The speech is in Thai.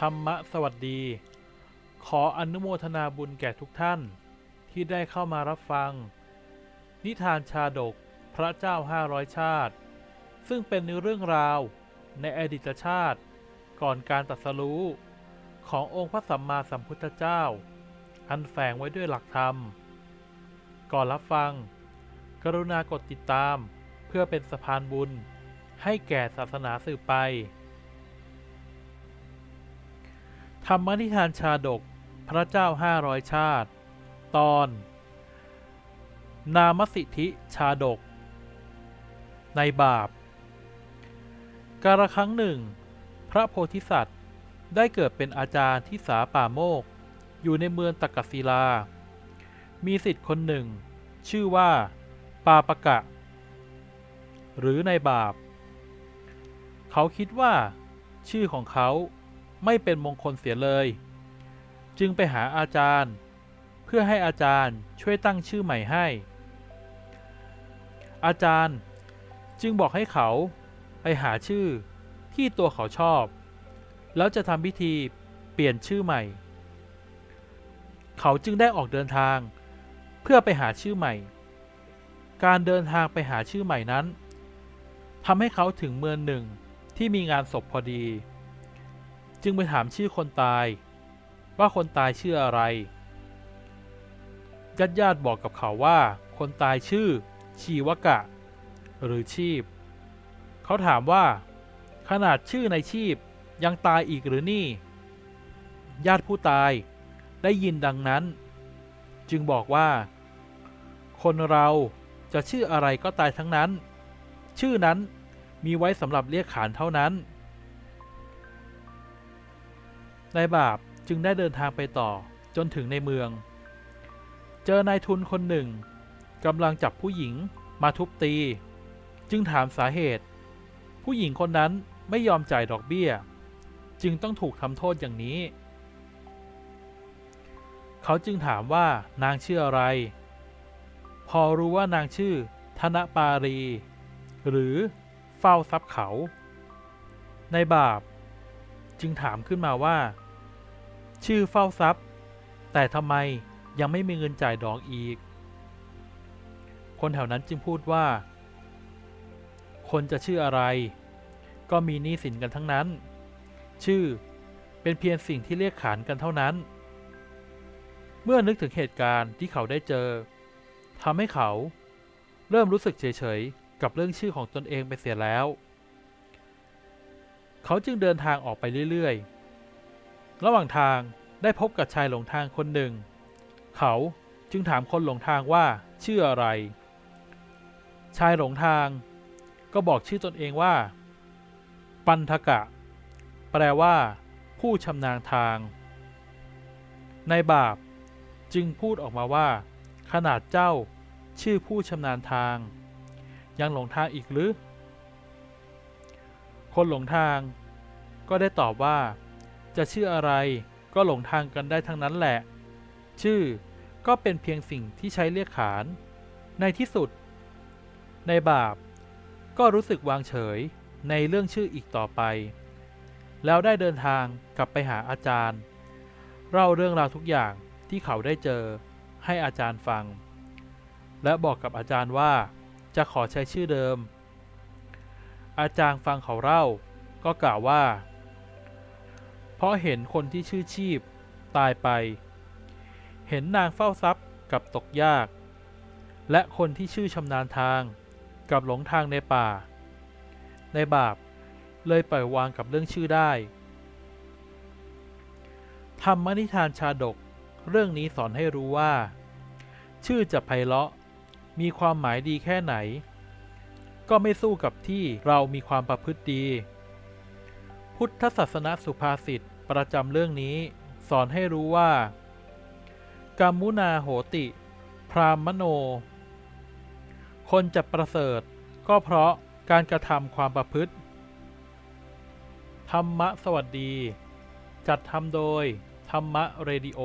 ธรรมะสวัสดี ขออนุโมทนาบุญแก่ทุกท่าน ที่ได้เข้ามารับฟัง นิทานชาดกพระเจ้าห้าร้อยชาติ ซึ่งเป็นเรื่องราวในอดีตชาติ ก่อนการตรัสรู้ ขององค์พระสัมมาสัมพุทธเจ้า อันแฝงไว้ด้วยหลักธรรม ก่อนรับฟัง กรุณากดติดตามเพื่อเป็นสะพานบุญ ให้แก่ศาสนาสืบไป ธรรมนิทานชาดกพระเจ้าห้าร้อยชาติ ตอน นามสิทธิชาดก ในบาป กาลครั้งหนึ่ง พระโพธิสัตว์ได้เกิดเป็นอาจารย์ที่สาป่าโมก อยู่ในเมืองตะกัศิลา มีสิทธิ์คนหนึ่ง ชื่อว่า ปาปะกะ หรือในบาป เขาคิดว่า ชื่อของเขา ไม่เป็นมงคลเสียเลย จึงไปหาอาจารย์ เพื่อให้อาจารย์ช่วยตั้งชื่อใหม่ให้ อาจารย์จึงบอกให้เขาไปหาชื่อที่ตัวเขาชอบ แล้วจะทำพิธีเปลี่ยนชื่อใหม่ เขาจึงได้ออกเดินทาง เพื่อไปหาชื่อใหม่ การเดินทางไปหาชื่อใหม่นั้นทำให้เขาถึงเมืองหนึ่งที่มีงานศพพอดี จึงไปถามชื่อคนตาย ว่าคนตายชื่ออะไร ญาติญาติบอกกับเขาว่า คนตายชื่อ ชีวกะ หรือชีพ เขาถามว่า ขนาดชื่อในชีพยังตายอีกหรือนี่ ญาติผู้ตายได้ยินดังนั้น จึงบอกว่า คนเราจะชื่ออะไรก็ตายทั้งนั้น ชื่อนั้นมีไว้สำหรับเรียกขานเท่านั้น นายบาปจึงได้เดินทางไปต่อจนถึงในเมือง เจอนายทุนคนหนึ่งกำลังจับผู้หญิงมาทุบตี จึงถามสาเหตุ ผู้หญิงคนนั้นไม่ยอมจ่ายดอกเบี้ย จึงต้องถูกทำโทษอย่างนี้ เขาจึงถามว่านางชื่ออะไร พอรู้ว่านางชื่อ ธนปารี หรือเฝ้าทรัพย์เขา ในบาปจึงถามขึ้นมาว่า ชื่อเฝ้าทรัพย์ แต่ทำไมยังไม่มีเงินจ่ายดอกอีก คนแถวนั้นจึงพูดว่า คนจะชื่ออะไร ก็มีหนี้สินกันทั้งนั้น ชื่อเป็นเพียงสิ่งที่เรียกขานกันเท่านั้น เมื่อนึกถึงเหตุการณ์ที่เขาได้เจอทำให้เขาเริ่มรู้สึกเฉยๆ กับเรื่องชื่อของตนเองไปเสียแล้ว เขาจึงเดินทางออกไปเรื่อยๆ ระหว่างทางได้พบกับชายหลงทางคนหนึ่ง เขาจึงถามคนหลงทางว่าชื่ออะไร ชายหลงทางก็บอกชื่อตนเองว่า ปันทกะ แปลว่า ผู้ชำนาญทาง ในบาปจึงพูดออกมาว่า ขนาดเจ้าชื่อผู้ชำนาญทาง ยังหลงทางอีกหรือ คนหลงทางก็ได้ตอบว่า จะชื่ออะไรก็หลงทางกันได้ทั้งนั้นแหละ ชื่อก็เป็นเพียงสิ่งที่ใช้เรียกขาน ในที่สุด ในบาปก็รู้สึกวางเฉยในเรื่องชื่ออีกต่อไป แล้วได้เดินทางกลับไปหาอาจารย์ เล่าเรื่องราวทุกอย่างที่เขาได้เจอให้อาจารย์ฟัง และบอกกับอาจารย์ว่าจะขอใช้ชื่อเดิม อาจารย์ฟังเขาเล่าก็กล่าวว่า ราะเห็นคนที่ชื่อชีพตายไป เห็นนางเฝ้าทรัพย์กับตกยาก และคนที่ชื่อชำนาญทางกับหลงทางในป่า ในบาปเลยปล่อยวางกับเรื่องชื่อได้ธรรมนิทานชาดกเรื่องนี้สอนให้รู้ว่า ชื่อจะไพเราะ มีความหมายดีแค่ไหน ก็ไม่สู้กับที่เรามีความประพฤติดี พุทธศาสนาสุภาษิต ประจำเรื่องนี้สอนให้รู้ว่า กามุนาโหติ พรามโน คนจะประเสริฐ ก็เพราะการกระทำความประพฤติ ธรรมะสวัสดี จัดทำโดย ธรรมะเรดิโอ